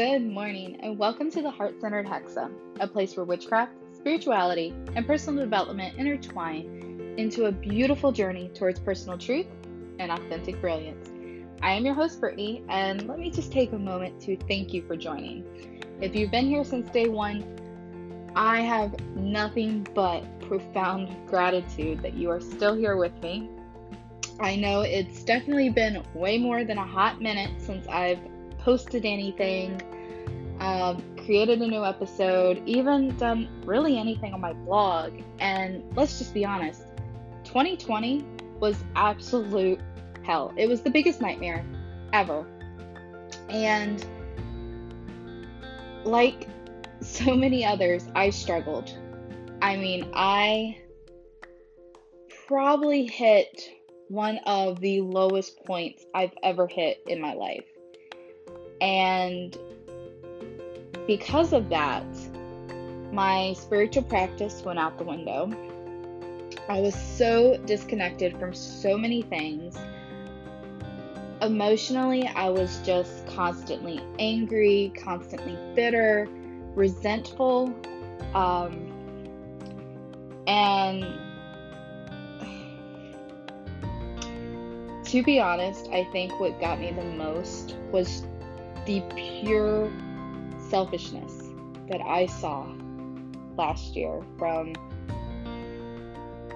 Good morning, and welcome to the Heart Centered Hexa, a place where witchcraft, spirituality, and personal development intertwine into a beautiful journey towards personal truth and authentic brilliance. I am your host, Brittany, and let me just take a moment to thank you for joining. If you've been here since day one, I have nothing but profound gratitude that you are still here with me. I know it's definitely been way more than a hot minute since I've posted anything, um, created a new episode, even done really anything on my blog. And let's just be honest 2020 was absolute hell. It was the biggest nightmare ever. And like so many others, I struggled. I mean, I probably hit one of the lowest points I've ever hit in my life. And because of that, my spiritual practice went out the window. I was so disconnected from so many things. Emotionally, I was just constantly angry, constantly bitter, resentful. Um, and to be honest, I think what got me the most was the pure selfishness that I saw last year from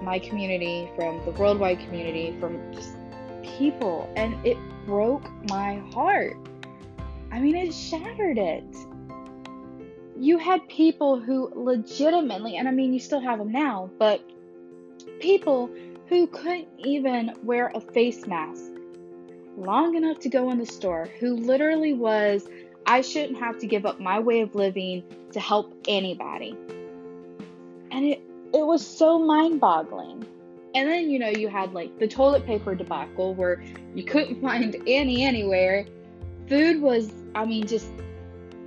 my community, from the worldwide community, from just people, and it broke my heart. I mean, it shattered it. You had people who legitimately, and I mean, you still have them now, but people who couldn't even wear a face mask long enough to go in the store who literally was, I shouldn't have to give up my way of living to help anybody. And it, it was so mind boggling. And then, you know, you had like the toilet paper debacle where you couldn't find any anywhere. Food was, I mean, just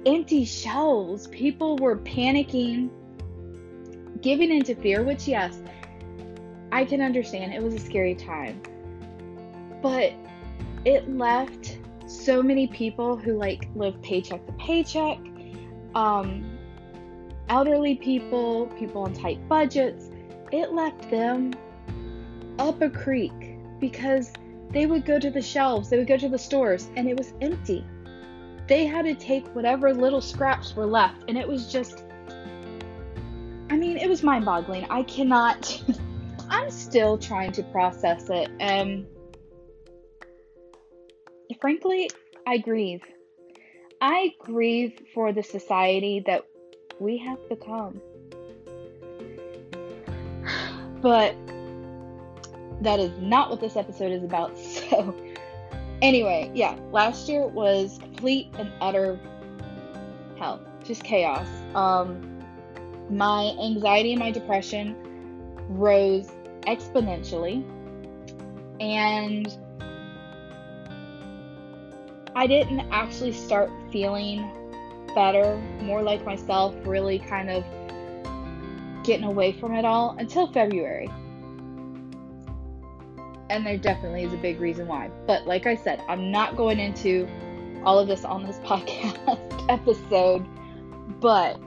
empty shelves. People were panicking, giving into fear, which, yes, I can understand. It was a scary time. But it left so many people who like live paycheck to paycheck, um, elderly people, people on tight budgets. It left them up a creek because they would go to the shelves, they would go to the stores, and it was empty. They had to take whatever little scraps were left, and it was just, I mean, it was mind boggling. I cannot, I'm still trying to process it. And frankly, I grieve. I grieve for the society that we have become. But that is not what this episode is about. So, anyway, yeah, last year was complete and utter hell, just chaos. Um, my anxiety and my depression rose exponentially, and I didn't actually start feeling better, more like myself, really kind of getting away from it all until February. And there definitely is a big reason why. But like I said, I'm not going into all of this on this podcast episode. But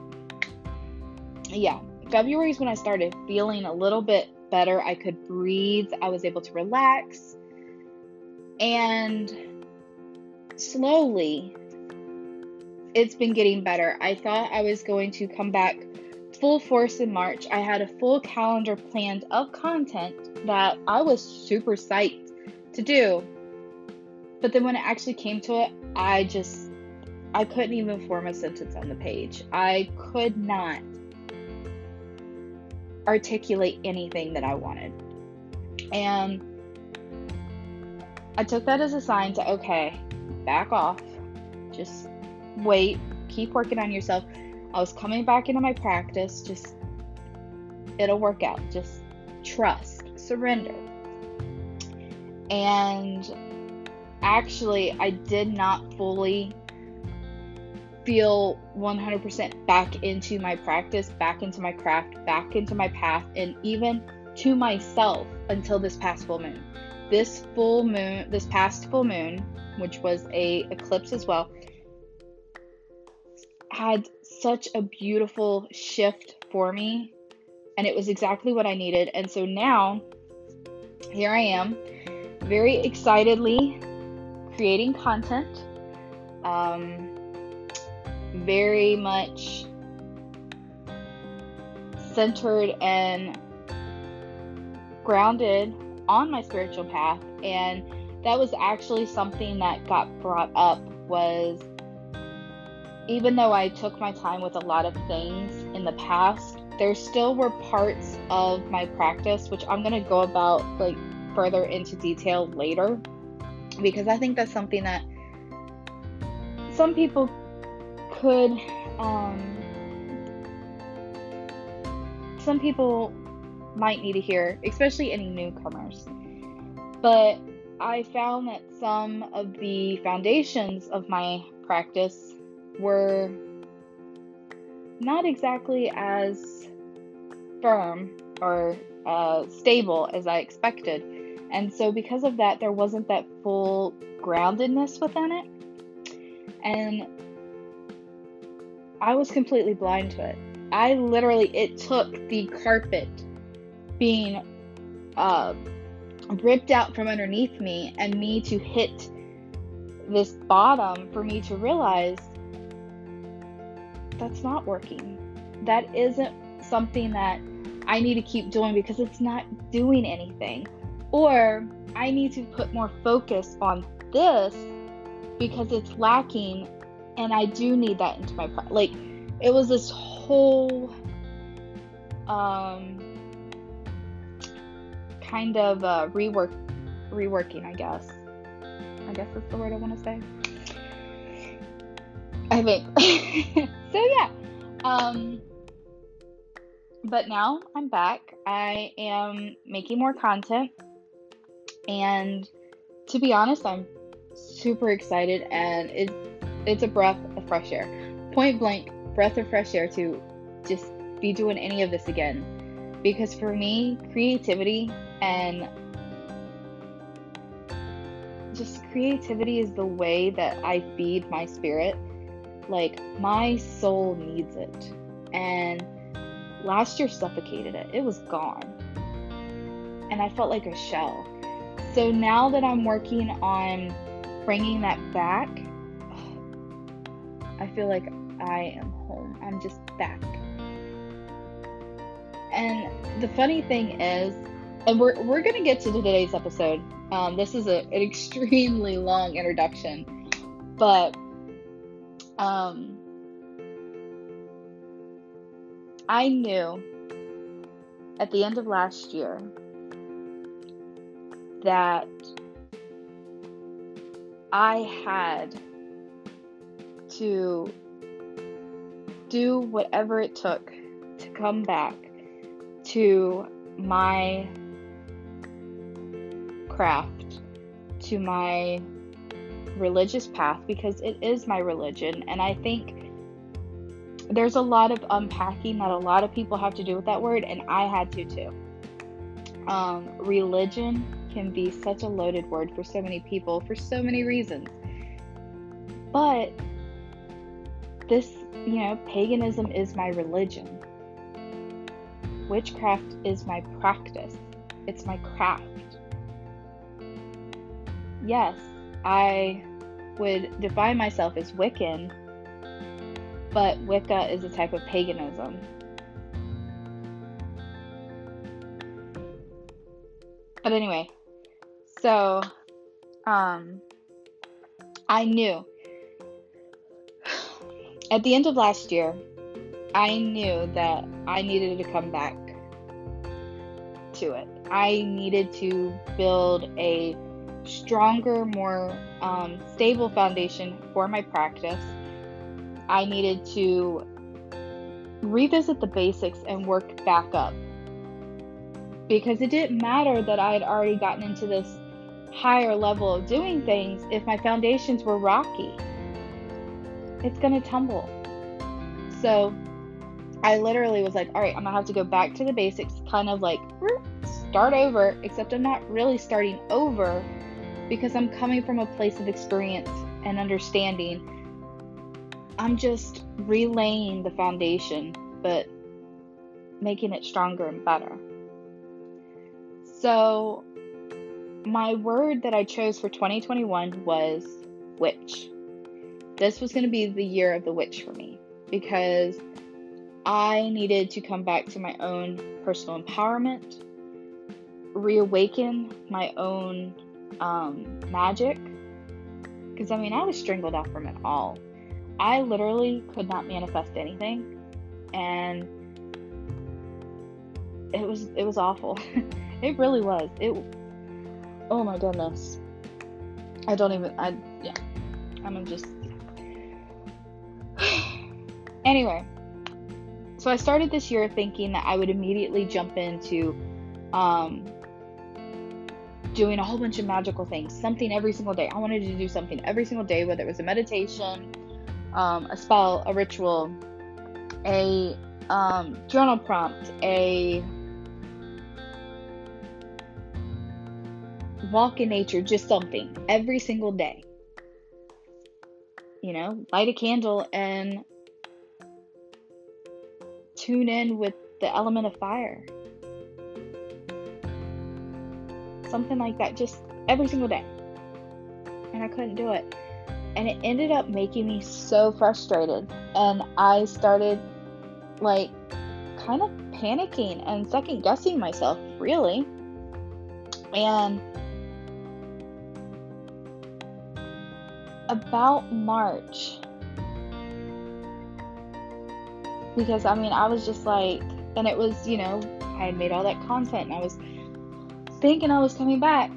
yeah, February is when I started feeling a little bit better. I could breathe, I was able to relax. And slowly it's been getting better. I thought I was going to come back full force in March. I had a full calendar planned of content that I was super psyched to do. But then when it actually came to it, I just I couldn't even form a sentence on the page. I could not articulate anything that I wanted. And I took that as a sign to okay, back off. Just wait. Keep working on yourself. I was coming back into my practice. Just, it'll work out. Just trust, surrender. And actually, I did not fully feel 100% back into my practice, back into my craft, back into my path, and even to myself until this past full moon. This full moon, this past full moon, which was a eclipse as well, had such a beautiful shift for me, and it was exactly what I needed. And so now, here I am, very excitedly creating content. Um, very much centered and grounded on my spiritual path and that was actually something that got brought up was even though I took my time with a lot of things in the past, there still were parts of my practice which I'm going to go about like further into detail later because I think that's something that some people could um, some people might need to hear, especially any newcomers. But I found that some of the foundations of my practice were not exactly as firm or uh, stable as I expected. And so, because of that, there wasn't that full groundedness within it. And I was completely blind to it. I literally, it took the carpet being uh, ripped out from underneath me and me to hit this bottom for me to realize that's not working. That isn't something that I need to keep doing because it's not doing anything. Or I need to put more focus on this because it's lacking and I do need that into my like it was this whole um kind of uh, rework reworking I guess. I guess that's the word I want to say. I think. So yeah. Um but now I'm back. I am making more content. And to be honest I'm super excited and it's it's a breath of fresh air. Point blank breath of fresh air to just be doing any of this again. Because for me, creativity and just creativity is the way that I feed my spirit. Like, my soul needs it. And last year suffocated it, it was gone. And I felt like a shell. So now that I'm working on bringing that back, I feel like I am home. I'm just back. And the funny thing is, and we're, we're going to get to today's episode. Um, this is a, an extremely long introduction, but um, I knew at the end of last year that I had to do whatever it took to come back to my craft, to my religious path, because it is my religion. And I think there's a lot of unpacking that a lot of people have to do with that word, and I had to too. Um, religion can be such a loaded word for so many people for so many reasons. But this you know, paganism is my religion. Witchcraft is my practice. It's my craft. Yes, I would define myself as Wiccan, but Wicca is a type of paganism. But anyway, so um I knew at the end of last year, I knew that I needed to come back to it. I needed to build a stronger, more um, stable foundation for my practice. I needed to revisit the basics and work back up. Because it didn't matter that I had already gotten into this higher level of doing things if my foundations were rocky it's gonna tumble. So I literally was like, all right, I'm gonna have to go back to the basics, kind of like hmm, start over, except I'm not really starting over because I'm coming from a place of experience and understanding I'm just relaying the foundation, but making it stronger and better. So, my word that I chose for 2021 was witch. This was going to be the year of the witch for me because I needed to come back to my own personal empowerment, reawaken my own um, magic. Because I mean, I was strangled out from it all. I literally could not manifest anything, and it was it was awful. it really was. It. Oh my goodness. I don't even. I yeah. I'm just. anyway, so I started this year thinking that I would immediately jump into um, doing a whole bunch of magical things, something every single day. I wanted to do something every single day, whether it was a meditation, um, a spell, a ritual, a um, journal prompt, a walk in nature, just something every single day. You know, light a candle and tune in with the element of fire. Something like that, just every single day. And I couldn't do it. And it ended up making me so frustrated. And I started, like, kind of panicking and second guessing myself, really. And about March. Because I mean, I was just like, and it was, you know, I had made all that content and I was thinking I was coming back.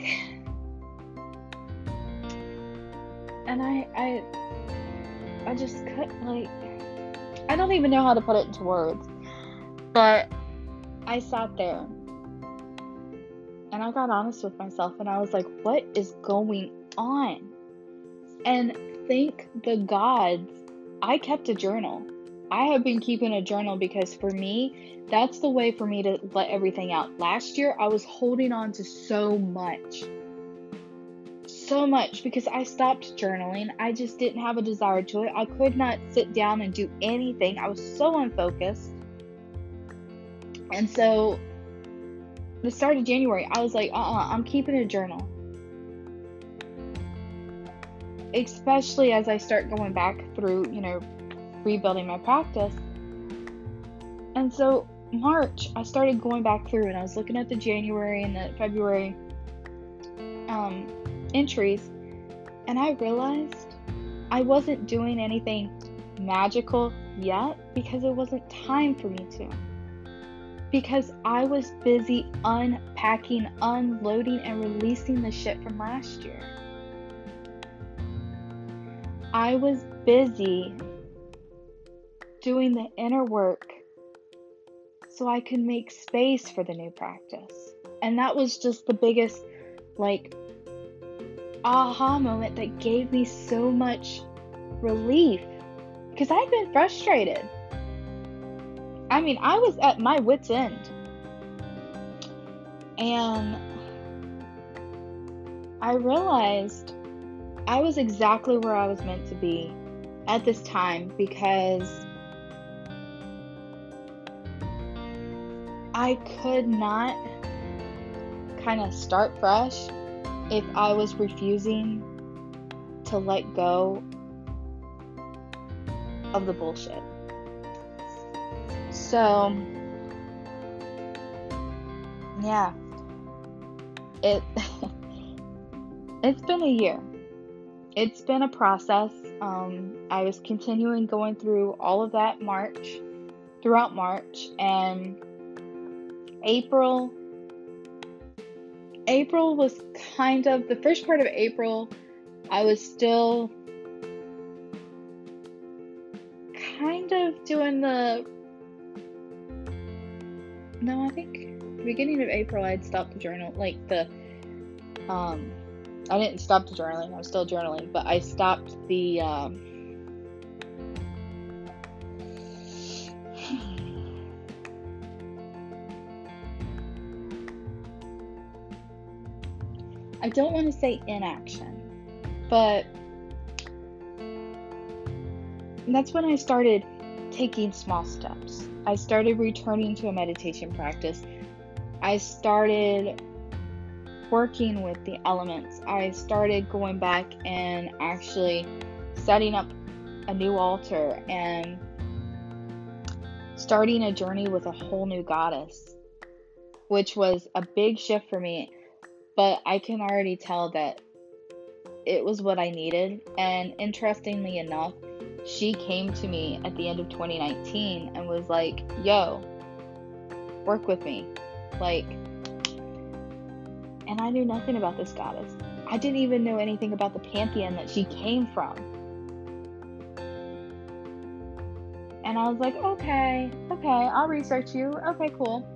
And I, I, I just couldn't, like, I don't even know how to put it into words. But I sat there and I got honest with myself and I was like, what is going on? And thank the gods, I kept a journal. I have been keeping a journal because for me, that's the way for me to let everything out. Last year, I was holding on to so much. So much because I stopped journaling. I just didn't have a desire to it. I could not sit down and do anything. I was so unfocused. And so, the start of January, I was like, uh uh-uh, uh, i am keeping a journal especially as I start going back through, you know, rebuilding my practice. And so, March, I started going back through and I was looking at the January and the February um, entries, and I realized I wasn't doing anything magical yet because it wasn't time for me to. Because I was busy unpacking, unloading, and releasing the shit from last year. I was busy doing the inner work so I could make space for the new practice. And that was just the biggest, like, aha moment that gave me so much relief because I'd been frustrated. I mean, I was at my wits' end. And I realized I was exactly where I was meant to be at this time because I could not kind of start fresh if I was refusing to let go of the bullshit. So, yeah. It it's been a year it's been a process. Um, I was continuing going through all of that March, throughout March, and April. April was kind of the first part of April. I was still kind of doing the. No, I think the beginning of April I'd stopped the journal, like the um, I didn't stop the journaling. I was still journaling, but I stopped the. Um, I don't want to say inaction, but that's when I started taking small steps. I started returning to a meditation practice. I started working with the elements. I started going back and actually setting up a new altar and starting a journey with a whole new goddess, which was a big shift for me. But I can already tell that it was what I needed. And interestingly enough, she came to me at the end of 2019 and was like, yo, work with me. Like, and I knew nothing about this goddess. I didn't even know anything about the pantheon that she came from. And I was like, okay, okay, I'll research you. Okay, cool.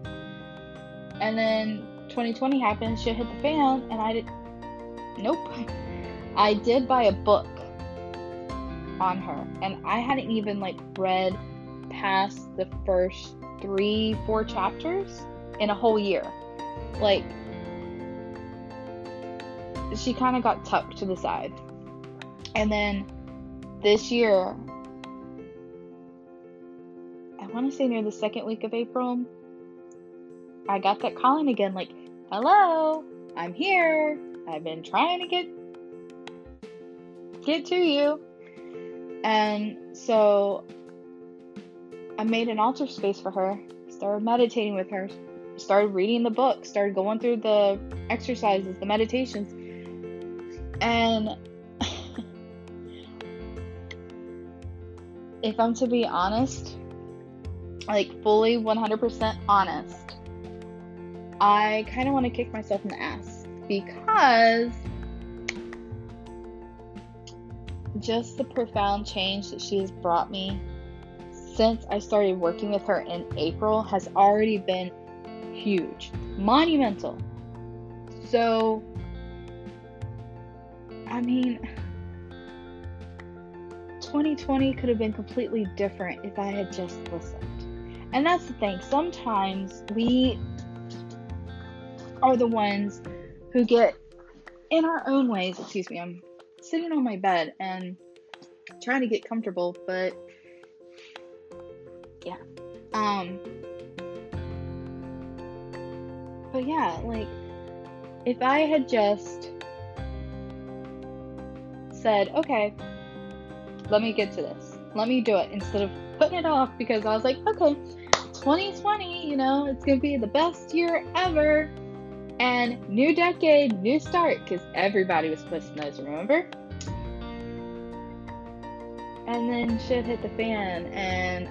And then 2020 happened, shit hit the fan, and I did. Nope. I did buy a book on her, and I hadn't even like read past the first three, four chapters in a whole year. Like, she kind of got tucked to the side. And then this year, I want to say near the second week of April, I got that calling again like, hello, I'm here. I've been trying to get get to you. And so I made an altar space for her, started meditating with her, started reading the book, started going through the exercises, the meditations. And if I'm to be honest, like fully 100% honest, I kind of want to kick myself in the ass because just the profound change that she has brought me since I started working with her in April has already been huge, monumental. So, I mean, 2020 could have been completely different if I had just listened. And that's the thing. Sometimes we are the ones who get in our own ways. Excuse me, I'm sitting on my bed and trying to get comfortable, but yeah. Um but yeah, like if I had just said, okay, let me get to this. Let me do it instead of putting it off because I was like, okay, 2020, you know, it's to be the best year ever. And new decade, new start, because everybody was posting those, remember? And then shit hit the fan and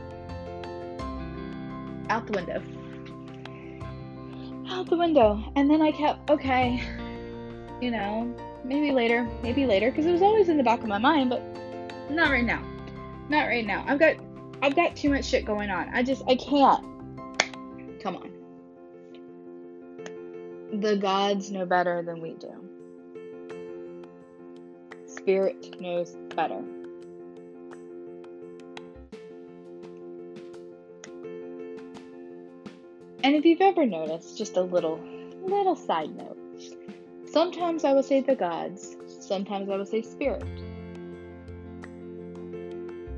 out the window. Out the window. And then I kept, okay, you know, maybe later, maybe later, because it was always in the back of my mind, but not right now. Not right now. I've got I've got too much shit going on. I just I can't. Come on the gods know better than we do. Spirit knows better. And if you've ever noticed, just a little little side note. Sometimes I will say the gods, sometimes I will say spirit.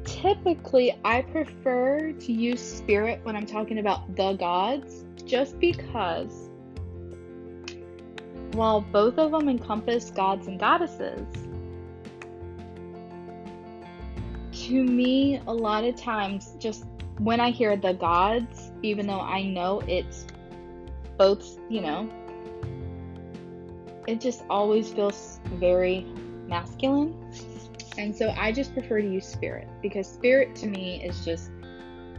Typically, I prefer to use spirit when I'm talking about the gods just because while both of them encompass gods and goddesses, to me, a lot of times, just when I hear the gods, even though I know it's both, you know, it just always feels very masculine. And so I just prefer to use spirit because spirit to me is just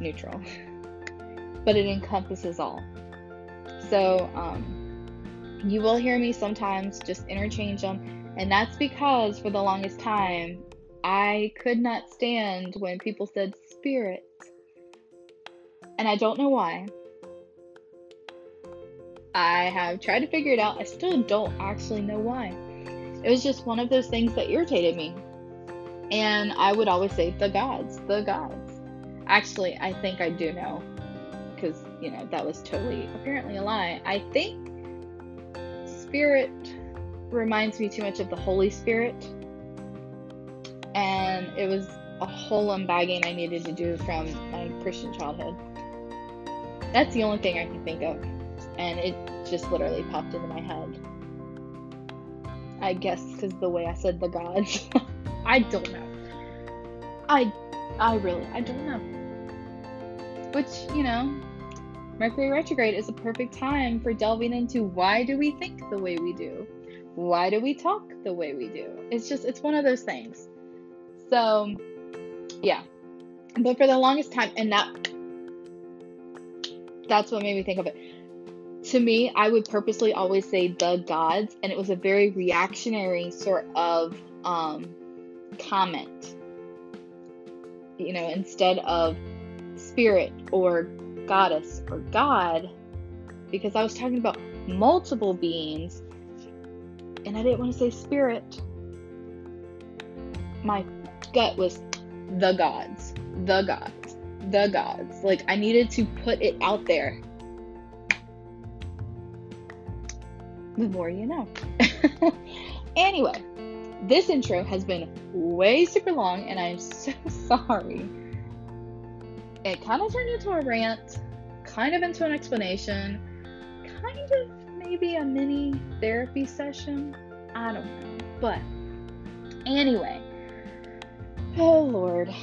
neutral, but it encompasses all. So, um, you will hear me sometimes just interchange them, and that's because for the longest time I could not stand when people said spirit. And I don't know why. I have tried to figure it out. I still don't actually know why. It was just one of those things that irritated me. And I would always say, the gods, the gods. Actually, I think I do know. Because, you know, that was totally, apparently a lie. I think Spirit reminds me too much of the Holy Spirit. And it was a whole unbagging I needed to do from my Christian childhood. That's the only thing I can think of. And it just literally popped into my head. I guess because the way I said the gods. I don't know. I I really I don't know. Which, you know, Mercury retrograde is a perfect time for delving into why do we think the way we do? Why do we talk the way we do? It's just it's one of those things. So, yeah. But for the longest time and that that's what made me think of it. To me, I would purposely always say the gods, and it was a very reactionary sort of um, comment. You know, instead of spirit or goddess or god, because I was talking about multiple beings, and I didn't want to say spirit. My gut was the gods, the gods the gods. Like, I needed to put it out there. The more you know. anyway, this intro has been way super long, and I'm so sorry. It kind of turned into a rant, kind of into an explanation, kind of maybe a mini therapy session. I don't know. But anyway, oh Lord,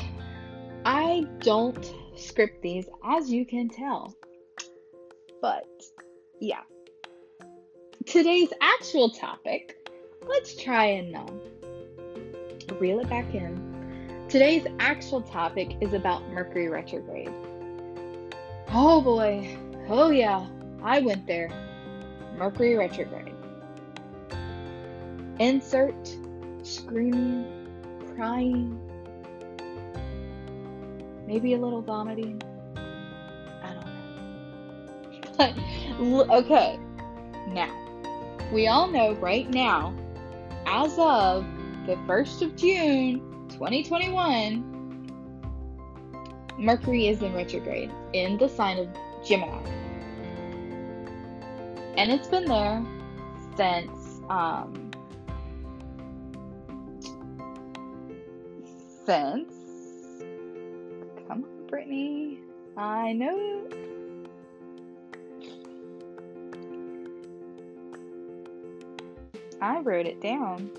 I don't script these, as you can tell. But yeah. Today's actual topic, let's try and um, reel it back in. Today's actual topic is about Mercury retrograde. Oh boy. Oh yeah. I went there. Mercury retrograde. Insert screaming, crying, maybe a little vomiting. I don't know. But, okay, now, we all know right now, as of the 1st of June 2021, Mercury is in retrograde in the sign of Gemini. And it's been there since um, since come on, Brittany. I know. I wrote it down.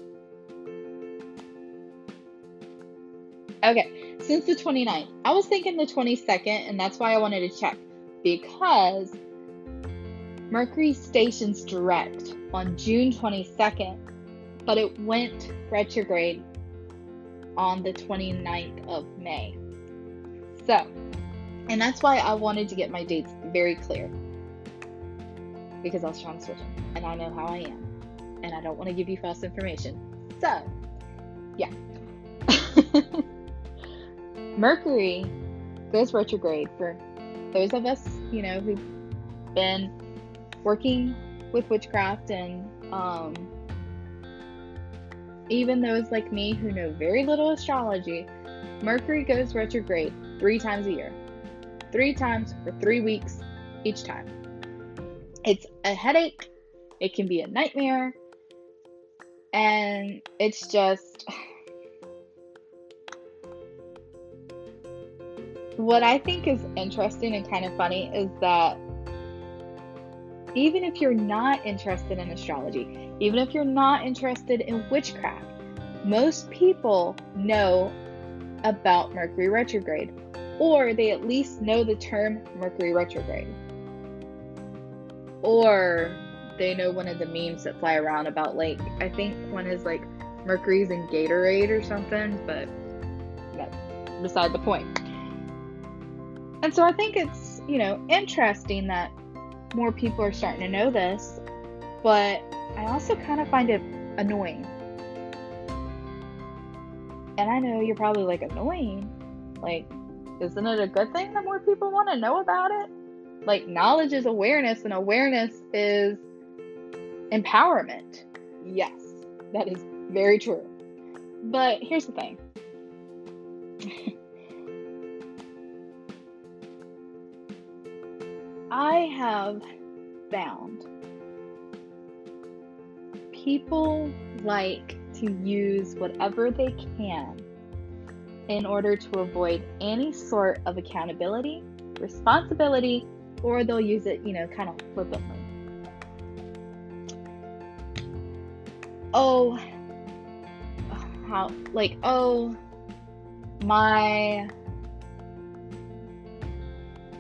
Okay, since the 29th. I was thinking the 22nd, and that's why I wanted to check. Because Mercury stations direct on June 22nd, but it went retrograde on the 29th of May. So, and that's why I wanted to get my dates very clear because I was trying to switch them, and I know how I am, and I don't want to give you false information. So, yeah. Mercury goes retrograde for those of us, you know, who've been working with witchcraft and um, even those like me who know very little astrology. Mercury goes retrograde three times a year. Three times for three weeks each time. It's a headache, it can be a nightmare, and it's just. What I think is interesting and kind of funny is that even if you're not interested in astrology, even if you're not interested in witchcraft, most people know about Mercury retrograde or they at least know the term Mercury retrograde. Or they know one of the memes that fly around about like I think one is like Mercury's in Gatorade or something, but that's beside the point. And so I think it's, you know, interesting that more people are starting to know this, but I also kind of find it annoying. And I know you're probably like annoying. Like isn't it a good thing that more people want to know about it? Like, knowledge is awareness, and awareness is empowerment. Yes, that is very true. But here's the thing I have found people like to use whatever they can in order to avoid any sort of accountability, responsibility, or they'll use it, you know, kind of flippantly. Oh, how, like, oh, my,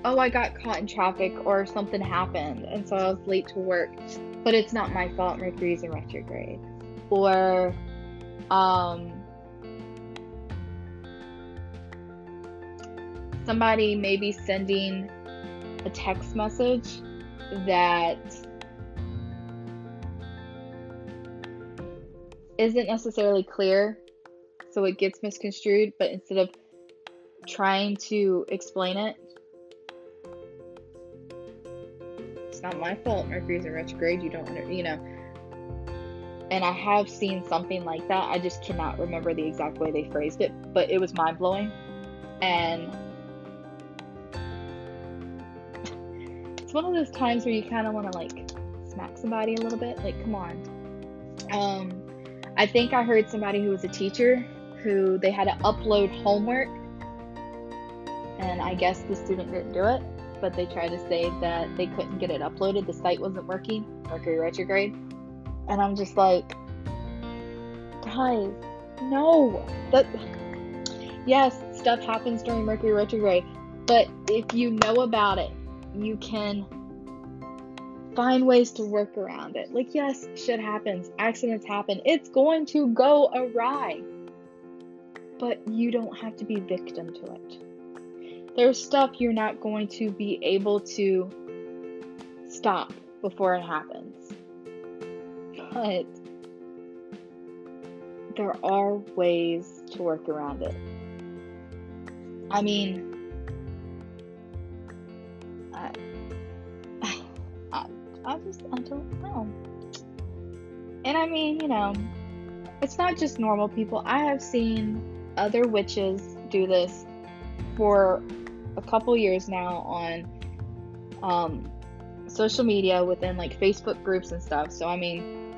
oh, I got caught in traffic or something happened and so I was late to work, but it's not my fault, Mercury's in retrograde. Or, um, somebody maybe sending a text message that isn't necessarily clear, so it gets misconstrued, but instead of trying to explain it, it's not my fault. Mercury's in retrograde. You don't, under, you know. And I have seen something like that. I just cannot remember the exact way they phrased it, but it was mind blowing. And it's one of those times where you kind of want to like smack somebody a little bit. Like, come on. Um, I think I heard somebody who was a teacher who they had to upload homework, and I guess the student didn't do it, but they tried to say that they couldn't get it uploaded. The site wasn't working, Mercury retrograde. And I'm just like, guys, no. That yes, stuff happens during Mercury retrograde, but if you know about it, you can find ways to work around it. Like, yes, shit happens, accidents happen, it's going to go awry. But you don't have to be victim to it. There's stuff you're not going to be able to stop before it happens. But there are ways to work around it. I mean, I I, I just, I don't know. And I mean, you know, it's not just normal people. I have seen other witches do this for a couple years now on um, social media within like Facebook groups and stuff. So I mean,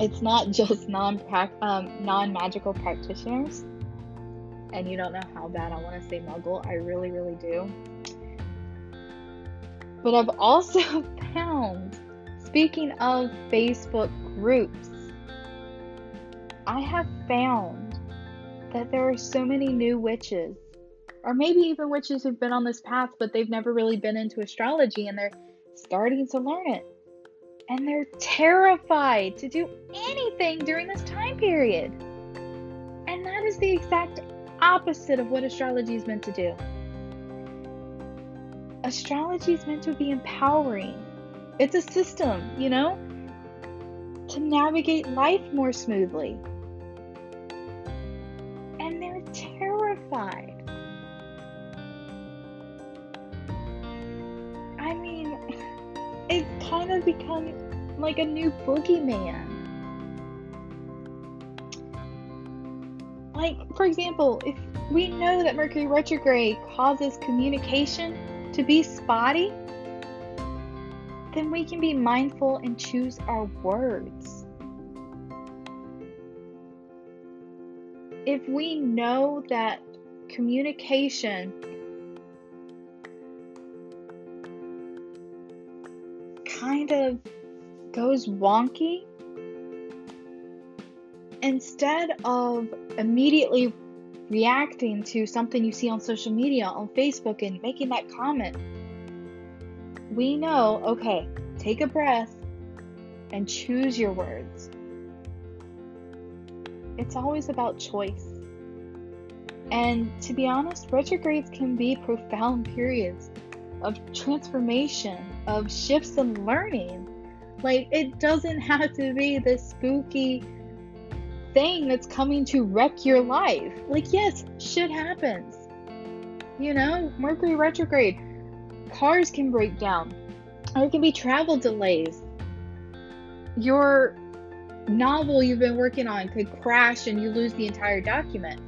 it's not just non um, non magical practitioners. And you don't know how bad I want to say muggle. I really, really do. But I've also found Speaking of Facebook groups, I have found that there are so many new witches, or maybe even witches who've been on this path, but they've never really been into astrology and they're starting to learn it. And they're terrified to do anything during this time period. And that is the exact opposite of what astrology is meant to do. Astrology is meant to be empowering it's a system, you know, to navigate life more smoothly. And they're terrified. Become like a new boogeyman. Like, for example, if we know that Mercury retrograde causes communication to be spotty, then we can be mindful and choose our words. If we know that communication kind of goes wonky, instead of immediately reacting to something you see on social media, on Facebook, and making that comment, we know okay, take a breath and choose your words. It's always about choice. And to be honest, retrogrades can be profound periods of transformation, of shifts and learning. Like, it doesn't have to be this spooky thing that's coming to wreck your life. Like, yes, shit happens. You know, Mercury retrograde cars can break down, there can be travel delays. Your novel you've been working on could crash and you lose the entire document.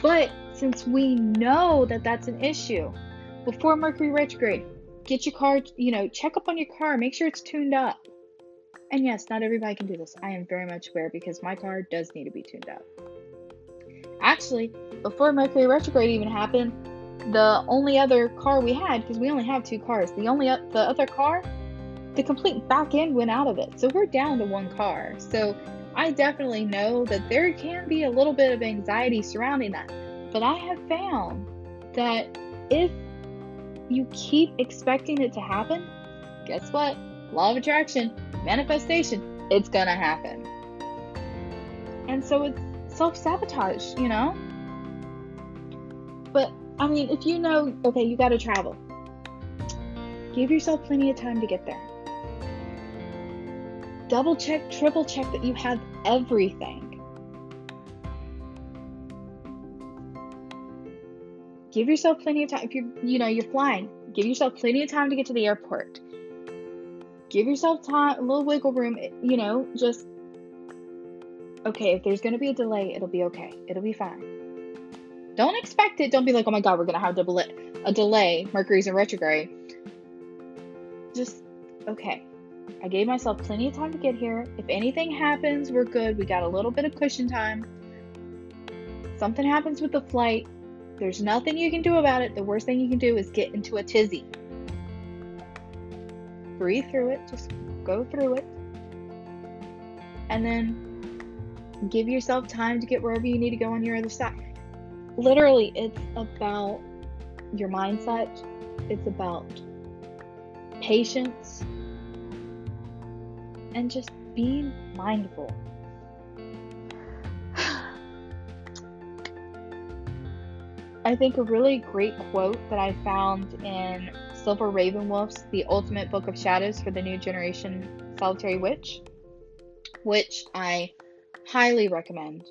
But since we know that that's an issue, before Mercury retrograde, get your car, you know, check up on your car, make sure it's tuned up. And yes, not everybody can do this. I am very much aware because my car does need to be tuned up. Actually, before Mercury retrograde even happened, the only other car we had, because we only have two cars, the only the other car, the complete back end went out of it. So we're down to one car. So I definitely know that there can be a little bit of anxiety surrounding that. But I have found that if you keep expecting it to happen, guess what? Law of attraction, manifestation, it's gonna happen. And so it's self sabotage, you know? But I mean, if you know, okay, you gotta travel, give yourself plenty of time to get there. Double check, triple check that you have everything. Give yourself plenty of time. If you're, you know you're flying, give yourself plenty of time to get to the airport. Give yourself time, a little wiggle room. Eh, you know, just okay. If there's gonna be a delay, it'll be okay. It'll be fine don't expect it. Don't be like, oh my god, we're gonna have double a delay. Mercury's in retrograde. Just okay. I gave myself plenty of time to get here. If anything happens, we're good. We got a little bit of cushion time. Something happens with the flight. There's nothing you can do about it. The worst thing you can do is get into a tizzy. Breathe through it. Just go through it. And then give yourself time to get wherever you need to go on your other side literally, it's about your mindset, it's about patience, and just being mindful. I think a really great quote that I found in Silver Ravenwolf's The Ultimate Book of Shadows for the New Generation Solitary Witch, which I highly recommend.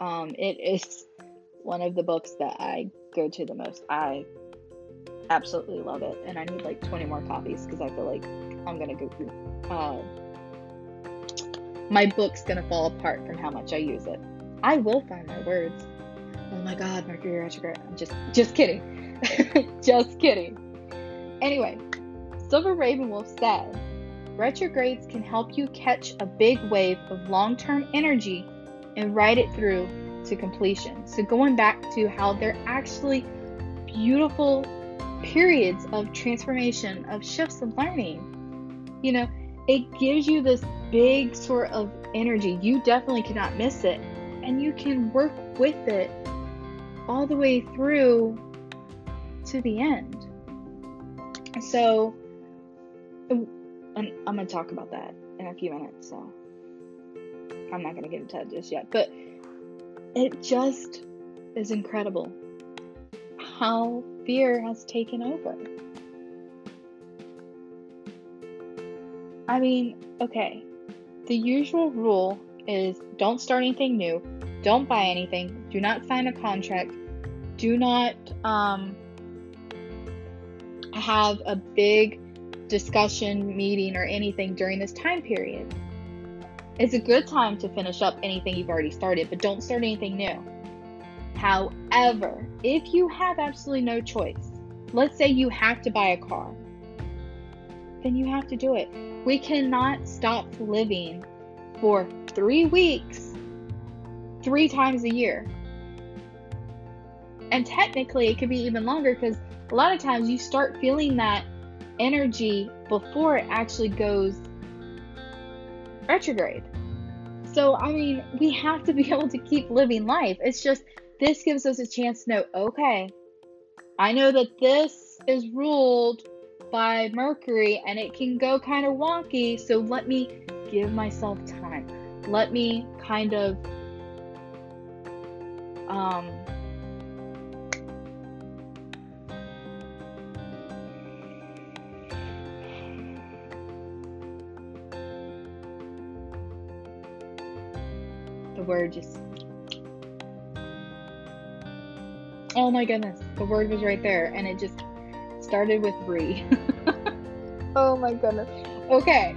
Um, it is one of the books that I go to the most. I absolutely love it, and I need like 20 more copies because I feel like I'm gonna go through. Uh, my book's gonna fall apart from how much I use it. I will find my words. Oh my God, Mercury retrograde. I'm just, just kidding, just kidding. Anyway, Silver Ravenwolf said, retrogrades can help you catch a big wave of long-term energy and ride it through to completion. So, going back to how they're actually beautiful periods of transformation, of shifts of learning. You know, it gives you this big sort of energy. You definitely cannot miss it. And you can work with it all the way through to the end. So, and I'm going to talk about that in a few minutes. So, I'm not going to get into that just yet. But it just is incredible how fear has taken over. I mean, okay, the usual rule is don't start anything new, don't buy anything, do not sign a contract, do not um, have a big discussion meeting or anything during this time period. It's a good time to finish up anything you've already started, but don't start anything new. However, if you have absolutely no choice, let's say you have to buy a car, then you have to do it. We cannot stop living for three weeks, three times a year. And technically, it could be even longer because a lot of times you start feeling that energy before it actually goes retrograde. So, I mean, we have to be able to keep living life. It's just this gives us a chance to know okay, I know that this is ruled by Mercury and it can go kind of wonky, so let me give myself time. Let me kind of um the word just. Oh my goodness, the word was right there, and it just started with re. oh my goodness. Okay.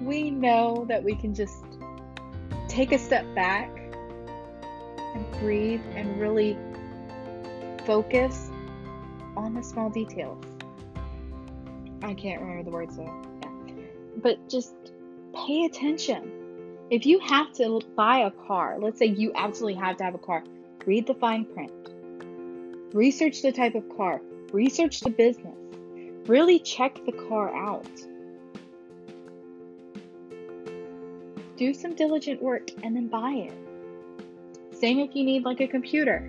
We know that we can just take a step back and breathe and really focus on the small details. I can't remember the words though. Yeah. But just pay attention. If you have to buy a car, let's say you absolutely have to have a car, read the fine print. Research the type of car, research the business. Really check the car out. Do some diligent work and then buy it. Same if you need like a computer.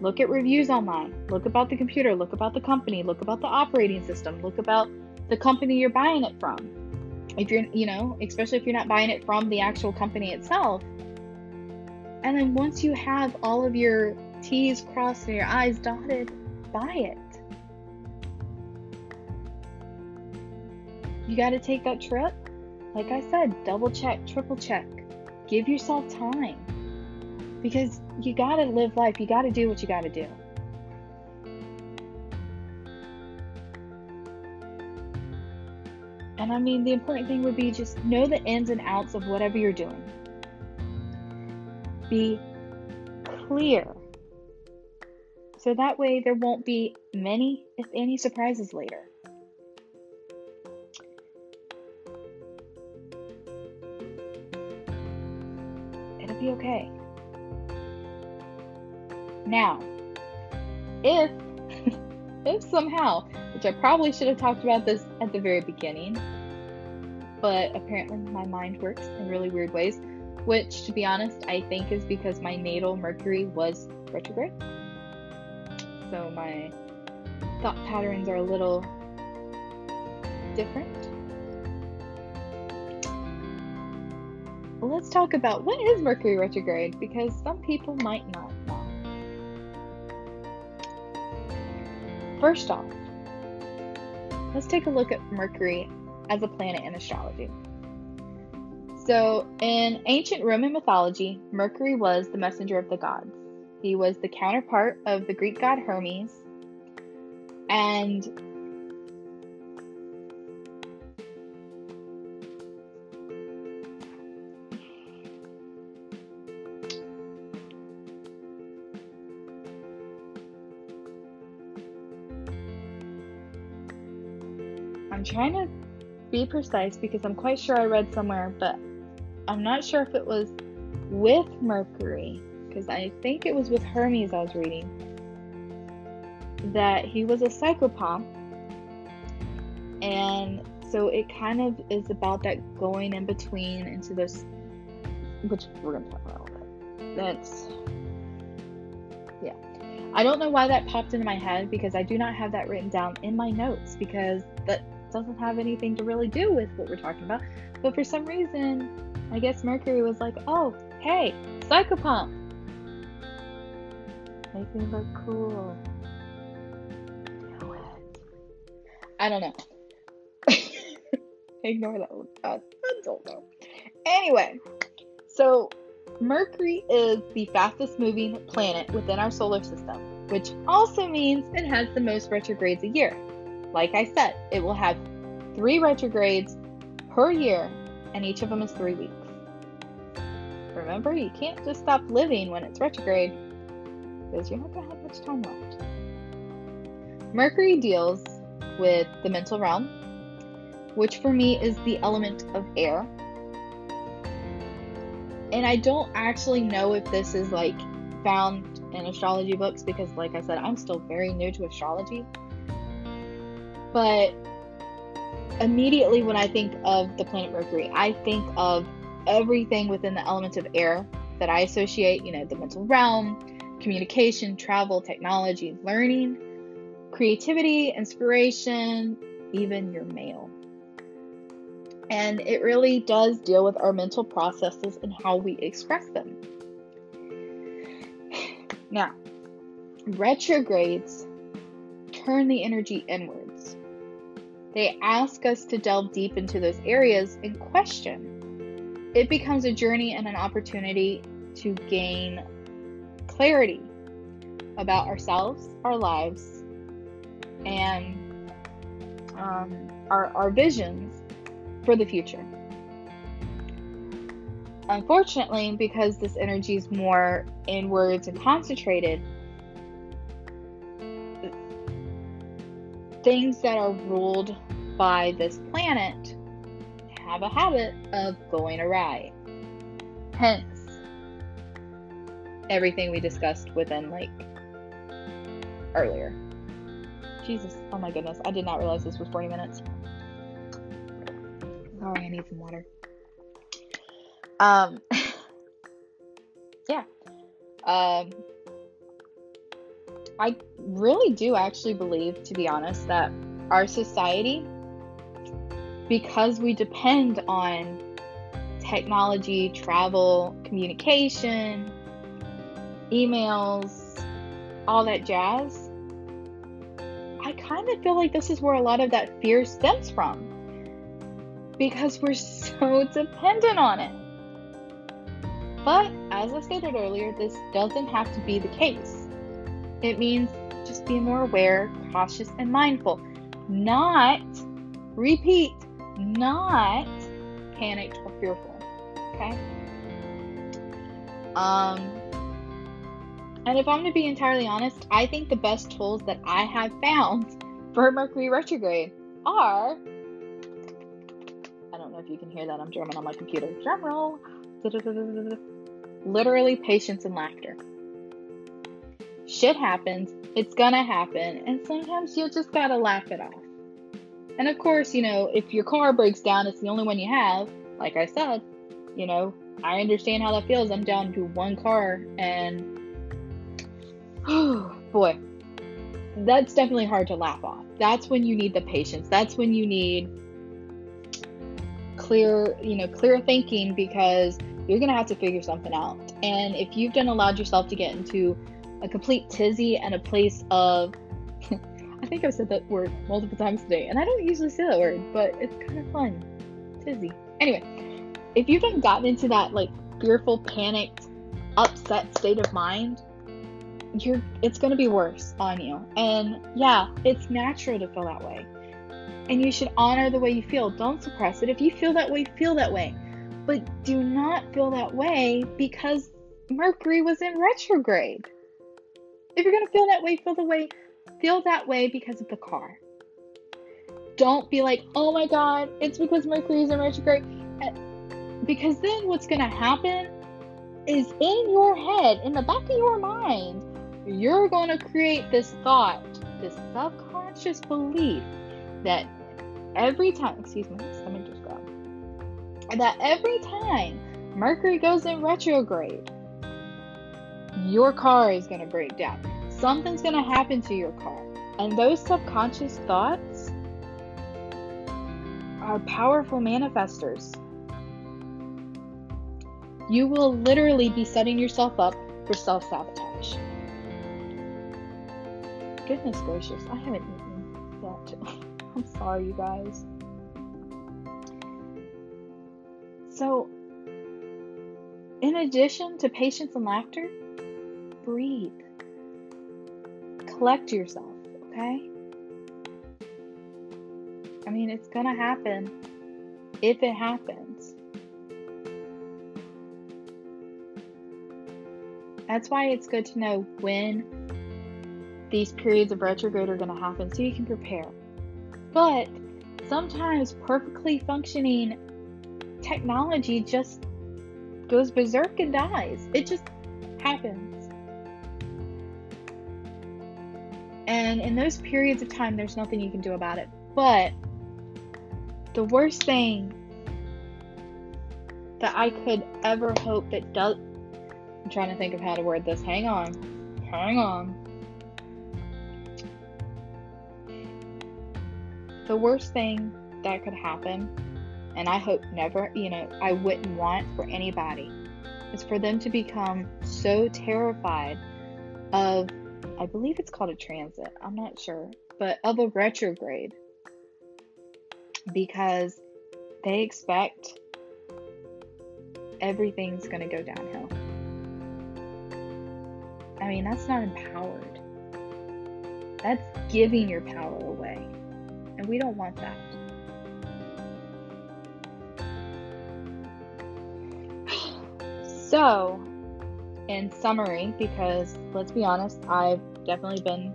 Look at reviews online. Look about the computer. Look about the company. Look about the operating system. Look about the company you're buying it from. If you're, you know, especially if you're not buying it from the actual company itself. And then once you have all of your T's crossed and your I's dotted, buy it. You got to take that trip. Like I said, double check, triple check. Give yourself time. Because you got to live life. You got to do what you got to do. And I mean, the important thing would be just know the ins and outs of whatever you're doing. Be clear. So that way there won't be many, if any, surprises later. Okay. Now, if if somehow, which I probably should have talked about this at the very beginning, but apparently my mind works in really weird ways, which to be honest, I think is because my natal Mercury was retrograde. So my thought patterns are a little different. Let's talk about what is Mercury retrograde because some people might not know. First off, let's take a look at Mercury as a planet in astrology. So, in ancient Roman mythology, Mercury was the messenger of the gods. He was the counterpart of the Greek god Hermes. And trying to be precise because I'm quite sure I read somewhere, but I'm not sure if it was with Mercury, because I think it was with Hermes I was reading, that he was a psychopomp. And so it kind of is about that going in between into this, which we're going to talk about a little bit. That's, yeah. I don't know why that popped into my head because I do not have that written down in my notes because that doesn't have anything to really do with what we're talking about. But for some reason, I guess Mercury was like, oh, hey, psychopomp. Make me look cool. Do it. I don't know. Ignore that one. I don't know. Anyway, so Mercury is the fastest moving planet within our solar system, which also means it has the most retrogrades a year. Like I said, it will have three retrogrades per year, and each of them is three weeks. Remember, you can't just stop living when it's retrograde because you're not going to have much time left. Mercury deals with the mental realm, which for me is the element of air. And I don't actually know if this is like found in astrology books because, like I said, I'm still very new to astrology. But immediately when I think of the planet Mercury, I think of everything within the elements of air that I associate, you know, the mental realm, communication, travel, technology, learning, creativity, inspiration, even your mail. And it really does deal with our mental processes and how we express them. Now, retrogrades turn the energy inwards. They ask us to delve deep into those areas and question. It becomes a journey and an opportunity to gain clarity about ourselves, our lives, and um, our, our visions for the future. Unfortunately, because this energy is more inwards and concentrated, things that are ruled by this planet have a habit of going awry. Hence, everything we discussed within like earlier. Jesus, oh my goodness, I did not realize this was 40 minutes. Sorry, I need some water. Um, yeah. Um, I really do actually believe, to be honest, that our society, because we depend on technology, travel, communication, emails, all that jazz, I kind of feel like this is where a lot of that fear stems from. Because we're so dependent on it. But as I stated earlier, this doesn't have to be the case. It means just be more aware, cautious, and mindful. Not, repeat, not panicked or fearful. Okay? Um, and if I'm going to be entirely honest, I think the best tools that I have found for Mercury retrograde are. I don't know if you can hear that. I'm drumming on my computer. Drum roll. Literally, patience and laughter. Shit happens. It's gonna happen. And sometimes you just gotta laugh it off. And of course, you know, if your car breaks down, it's the only one you have. Like I said, you know, I understand how that feels. I'm down to one car and oh boy, that's definitely hard to laugh off. That's when you need the patience. That's when you need clear, you know, clear thinking because you're to have to figure something out. And if you've done allowed yourself to get into a complete tizzy and a place of I think I've said that word multiple times today, and I don't usually say that word, but it's kind of fun. Tizzy. Anyway, if you've gotten into that like fearful, panicked, upset state of mind, you're it's going to be worse on you. And yeah, it's natural to feel that way. And you should honor the way you feel. Don't suppress it. If you feel that way, feel that way. But do not feel that way because Mercury was in retrograde. If you're going to feel that way, feel the way feel that way because of the car. Don't be like, "Oh my god, it's because Mercury is in retrograde." Eh, because then what's going to happen is in your head, in the back of your mind, you're going to create this thought, this subconscious belief that every time, excuse me, let me just grab, that every time Mercury goes in retrograde, your car is going to break down. Something's going to happen to your car. And those subconscious thoughts are powerful manifestors. You will literally be setting yourself up for self sabotage goodness gracious, I haven't eaten yet. I'm sorry, you guys. So, in addition to patience and laughter, breathe. Collect yourself, okay? I mean, it's gonna happen if it happens. That's why it's good to know when these periods of retrograde are going to happen so you can prepare. But sometimes perfectly functioning technology just goes berserk and dies. It just happens. And in those periods of time, there's nothing you can do about it. But the worst thing that I could ever hope that does. I'm trying to think of how to word this. Hang on. Hang on. the worst thing that could happen, and I hope never, you know, I wouldn't want for anybody, is for them to become so terrified of, I believe it's called a transit, I'm not sure, but of a retrograde because they expect everything's going to go downhill. I mean, that's not empowered. That's giving your power away. And we don't want that. So, in summary, because let's be honest, I've definitely been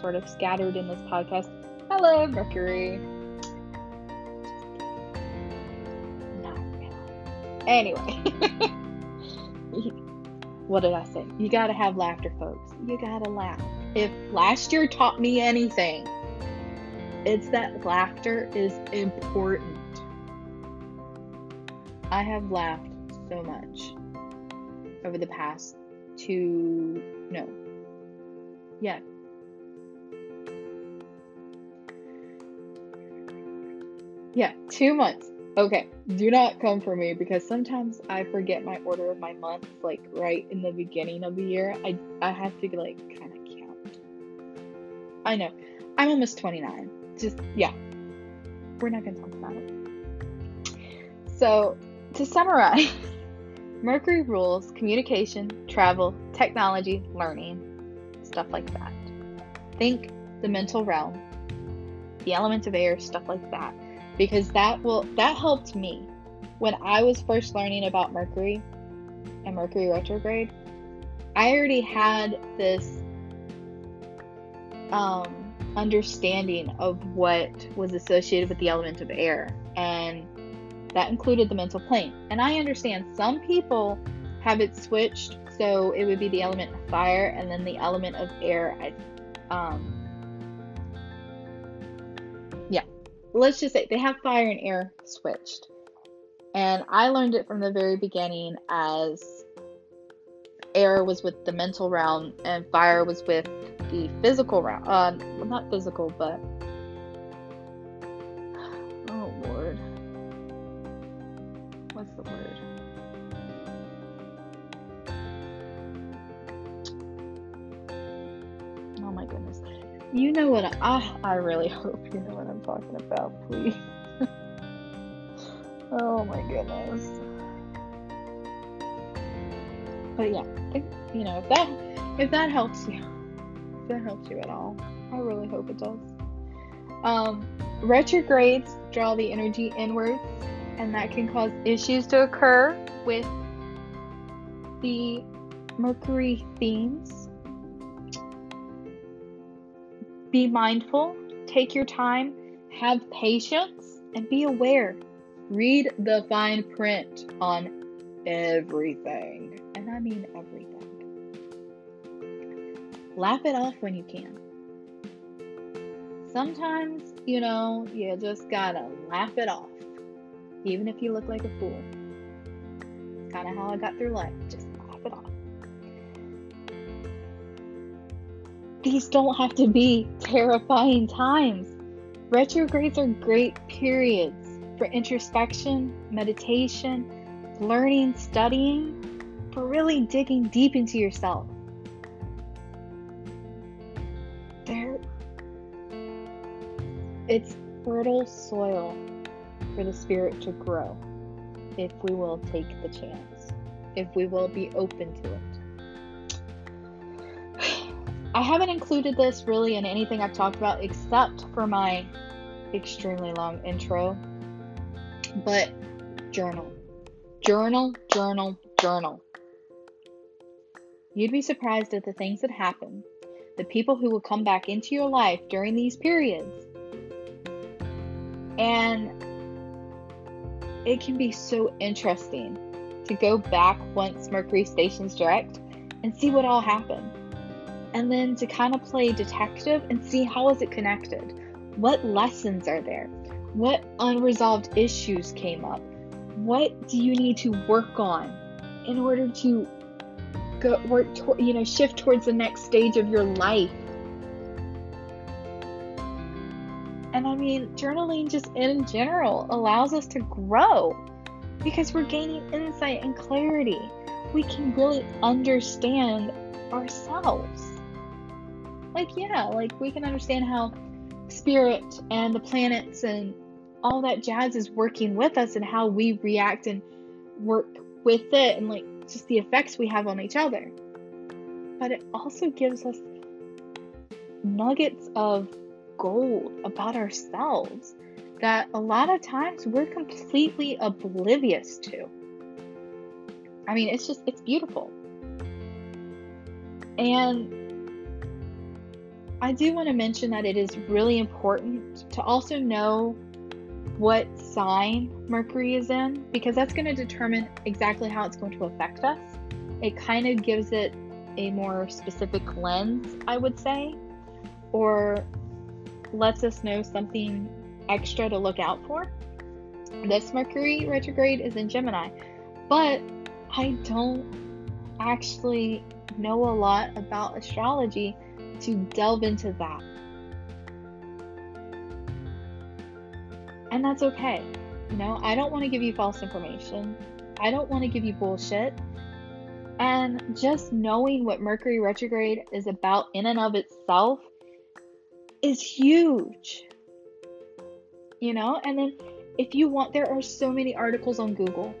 sort of scattered in this podcast. Hello, Mercury. Anyway. what did I say? You gotta have laughter, folks. You gotta laugh. If last year taught me anything, it's that laughter is important. I have laughed so much over the past two, no, yeah. Yeah, two months. Okay, do not come for me because sometimes I forget my order of my months, like right in the beginning of the year. I I have to like kind of count. I know, I'm almost 29. Just yeah, we're not gonna talk about it. So to summarize, Mercury rules communication, travel, technology, learning, stuff like that. Think the mental realm, the element of air, stuff like that. Because that will that helped me when I was first learning about Mercury and Mercury retrograde. I already had this um, understanding of what was associated with the element of air and that included the mental plane. And I understand some people have it switched, so it would be the element of fire and then the element of air. Um, yeah, let's just say they have fire and air switched. And I learned it from the very beginning as air was with the mental realm and fire was with the physical realm. Uh, well, not physical, but what's the word? Oh my goodness. You know what I I really hope you know what I'm talking about, please. oh my goodness. But yeah, if, you know, if that if that helps you, if that helps you at all, I really hope it does. Um, retrogrades draw the energy inwards and that can cause issues to occur with the Mercury themes. Be mindful, take your time, have patience, and be aware. Read the fine print on everything, and I mean everything. Laugh it off when you can. Sometimes, you know, you just gotta laugh it off even if you look like a fool. It's kind of how I got through life. Just laugh it off. These don't have to be terrifying times. Retrogrades are great periods for introspection, meditation, learning, studying, for really digging deep into yourself. There, it's fertile soil for the Spirit to grow if we will take the chance, if we will be open to it. I haven't included this really in anything I've talked about except for my extremely long intro, but journal. Journal, journal, journal. You'd be surprised at the things that happen, the people who will come back into your life during these periods. And it can be so interesting to go back once Mercury stations direct and see what all happened. And then to kind of play detective and see how is it connected? What lessons are there? What unresolved issues came up? What do you need to work on in order to go work to, you know shift towards the next stage of your life? And I mean, journaling just in general allows us to grow because we're gaining insight and clarity. We can really understand ourselves. Like, yeah, like we can understand how spirit and the planets and all that jazz is working with us and how we react and work with it and like just the effects we have on each other. But it also gives us nuggets of gold about ourselves that a lot of times we're completely oblivious to. I mean, it's just, it's beautiful. And I do want to mention that it is really important to also know what sign Mercury is in because that's going to determine exactly how it's going to affect us. It kind of gives it a more specific lens, I would say, or lets us know something extra to look out for. This Mercury retrograde is in Gemini, but I don't actually know a lot about astrology to delve into that. And that's okay. You know, I don't want to give you false information. I don't want to give you bullshit. And just knowing what Mercury retrograde is about in and of itself is huge. You know, and then if you want, there are so many articles on Google.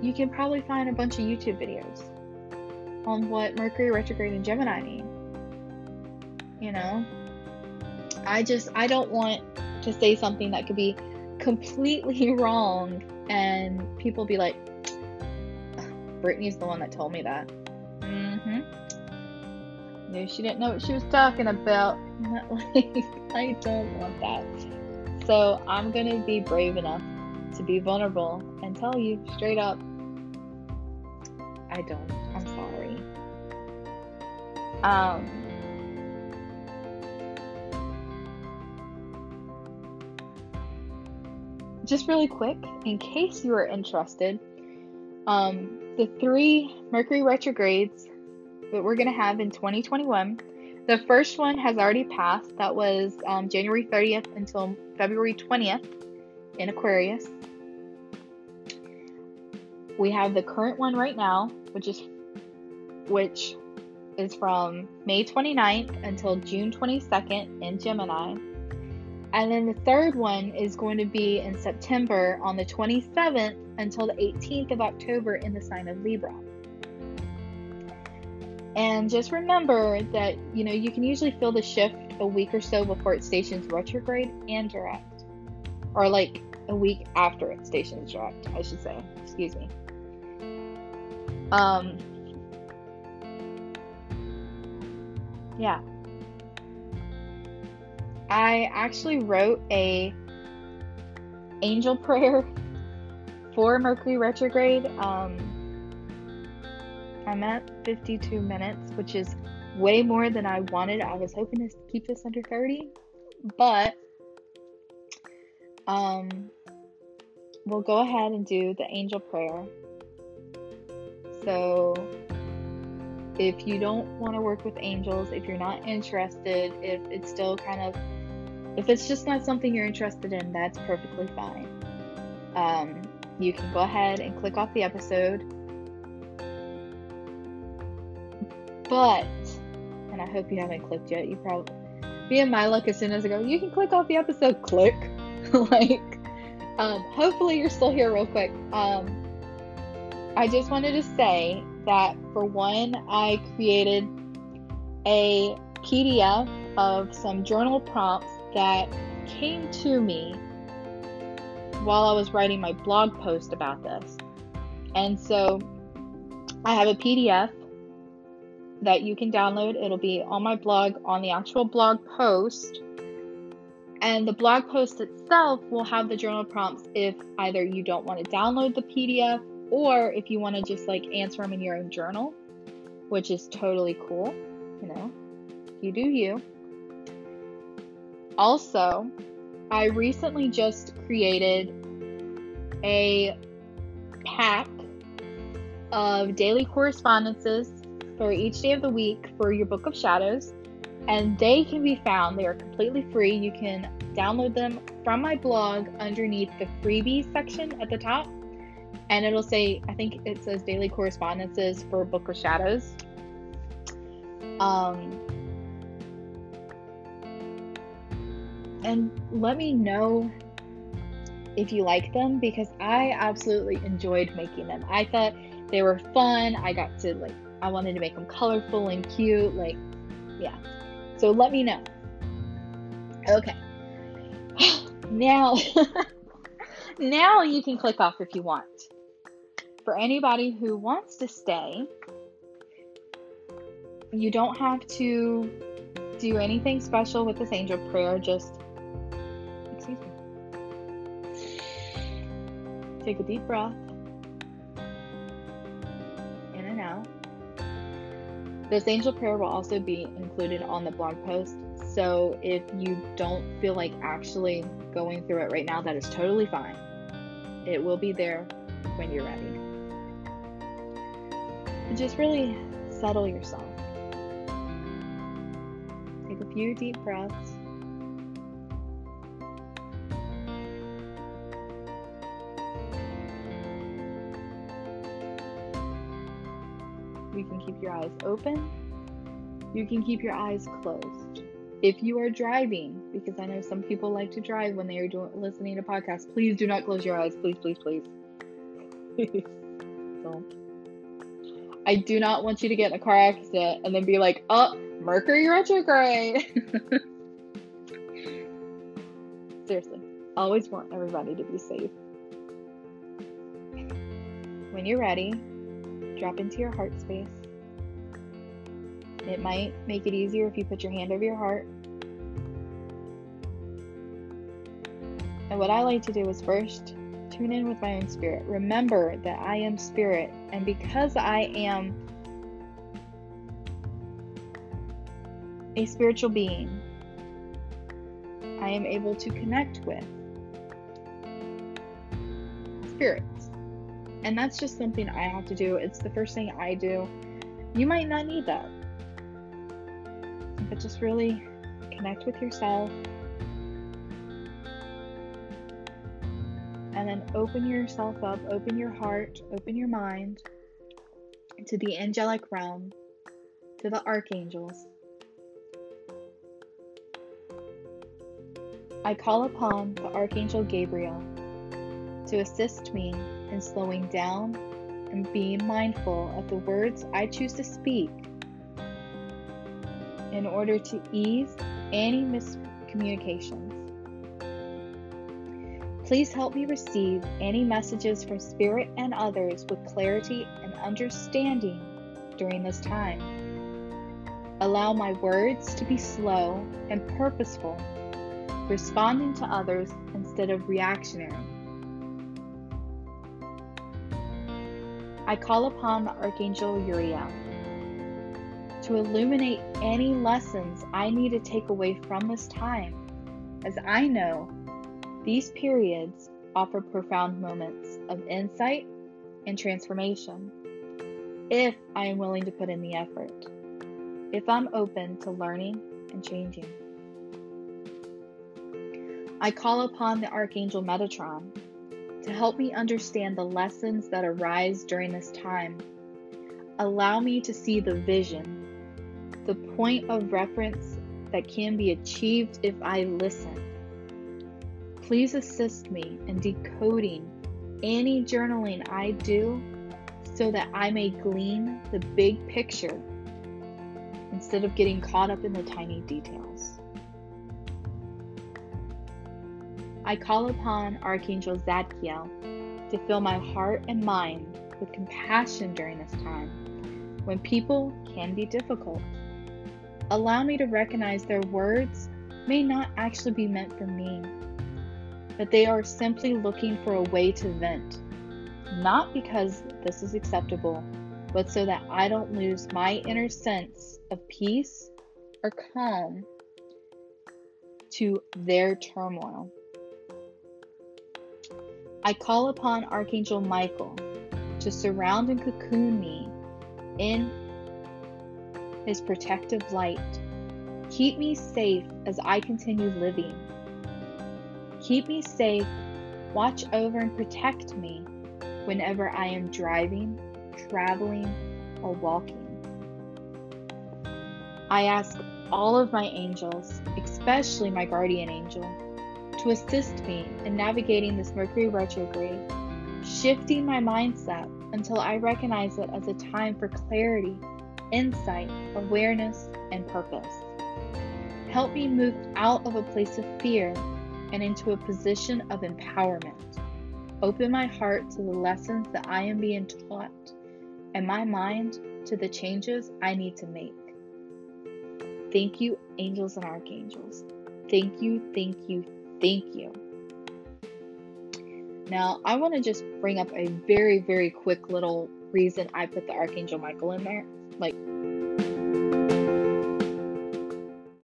You can probably find a bunch of YouTube videos on what Mercury retrograde and Gemini mean. You know, I just, I don't want to say something that could be completely wrong and people be like, Brittany's the one that told me that. Mm-hmm. Knew she didn't know what she was talking about. I don't want that. So I'm gonna be brave enough to be vulnerable and tell you straight up, I don't. I'm sorry. Um just really quick, in case you are interested, um, the three Mercury retrogrades that we're going to have in 2021. The first one has already passed. That was um, January 30th until February 20th in Aquarius. We have the current one right now, which is which is from May 29th until June 22nd in Gemini. And then the third one is going to be in September on the 27th until the 18th of October in the sign of Libra. And just remember that, you know, you can usually feel the shift a week or so before it stations retrograde and direct. Or like a week after it stations direct, I should say. Excuse me. Um Yeah. I actually wrote a angel prayer for Mercury retrograde. Um, I'm at 52 minutes, which is way more than I wanted. I was hoping to keep this under 30, but um, we'll go ahead and do the angel prayer. So if you don't want to work with angels, if you're not interested, if it's still kind of if it's just not something you're interested in, that's perfectly fine. Um, you can go ahead and click off the episode. But, and I hope you haven't clicked yet, you probably, be in my luck as soon as I go, you can click off the episode, click. like, um, hopefully you're still here real quick. Um, I just wanted to say that for one, I created a PDF of some journal prompts that came to me while I was writing my blog post about this. And so I have a PDF that you can download. It'll be on my blog on the actual blog post. And the blog post itself will have the journal prompts if either you don't want to download the PDF or if you want to just like answer them in your own journal, which is totally cool. You know, you do you. Also, I recently just created a pack of daily correspondences for each day of the week for your Book of Shadows, and they can be found. They are completely free. You can download them from my blog underneath the freebies section at the top, and it'll say, I think it says daily correspondences for Book of Shadows. Um, and let me know if you like them because I absolutely enjoyed making them. I thought they were fun. I got to like I wanted to make them colorful and cute like yeah. So let me know. Okay. now now you can click off if you want. For anybody who wants to stay, you don't have to do anything special with this angel prayer, just excuse me, Take a deep breath. This angel prayer will also be included on the blog post. So if you don't feel like actually going through it right now, that is totally fine. It will be there when you're ready. Just really settle yourself. Take a few deep breaths. You can keep your eyes open. You can keep your eyes closed. If you are driving, because I know some people like to drive when they are doing, listening to podcasts, please do not close your eyes. Please, please, please. Don't. I do not want you to get in a car accident and then be like, oh, Mercury retrograde. Seriously, always want everybody to be safe. When you're ready, drop into your heart space. It might make it easier if you put your hand over your heart. And what I like to do is first tune in with my own spirit. Remember that I am spirit, and because I am a spiritual being, I am able to connect with spirits. And that's just something I have to do. It's the first thing I do. You might not need that. But just really connect with yourself. And then open yourself up, open your heart, open your mind to the angelic realm, to the archangels. I call upon the Archangel Gabriel to assist me in slowing down and being mindful of the words I choose to speak in order to ease any miscommunications. Please help me receive any messages from Spirit and others with clarity and understanding during this time. Allow my words to be slow and purposeful, responding to others instead of reactionary. I call upon the Archangel Uriel to illuminate any lessons I need to take away from this time, as I know these periods offer profound moments of insight and transformation if I am willing to put in the effort, if I'm open to learning and changing. I call upon the Archangel Metatron to help me understand the lessons that arise during this time. Allow me to see the vision, the point of reference that can be achieved if I listen. Please assist me in decoding any journaling I do so that I may glean the big picture instead of getting caught up in the tiny details. I call upon Archangel Zadkiel to fill my heart and mind with compassion during this time when people can be difficult. Allow me to recognize their words may not actually be meant for me, but they are simply looking for a way to vent, not because this is acceptable, but so that I don't lose my inner sense of peace or calm to their turmoil. I call upon Archangel Michael to surround and cocoon me in his protective light. Keep me safe as I continue living. Keep me safe, watch over and protect me whenever I am driving, traveling, or walking. I ask all of my angels, especially my guardian angel, to assist me in navigating this Mercury retrograde, shifting my mindset until I recognize it as a time for clarity, insight, awareness, and purpose. Help me move out of a place of fear and into a position of empowerment. Open my heart to the lessons that I am being taught and my mind to the changes I need to make. Thank you, angels and archangels. Thank you, thank you, Thank you. Now, I want to just bring up a very, very quick little reason I put the Archangel Michael in there. Like,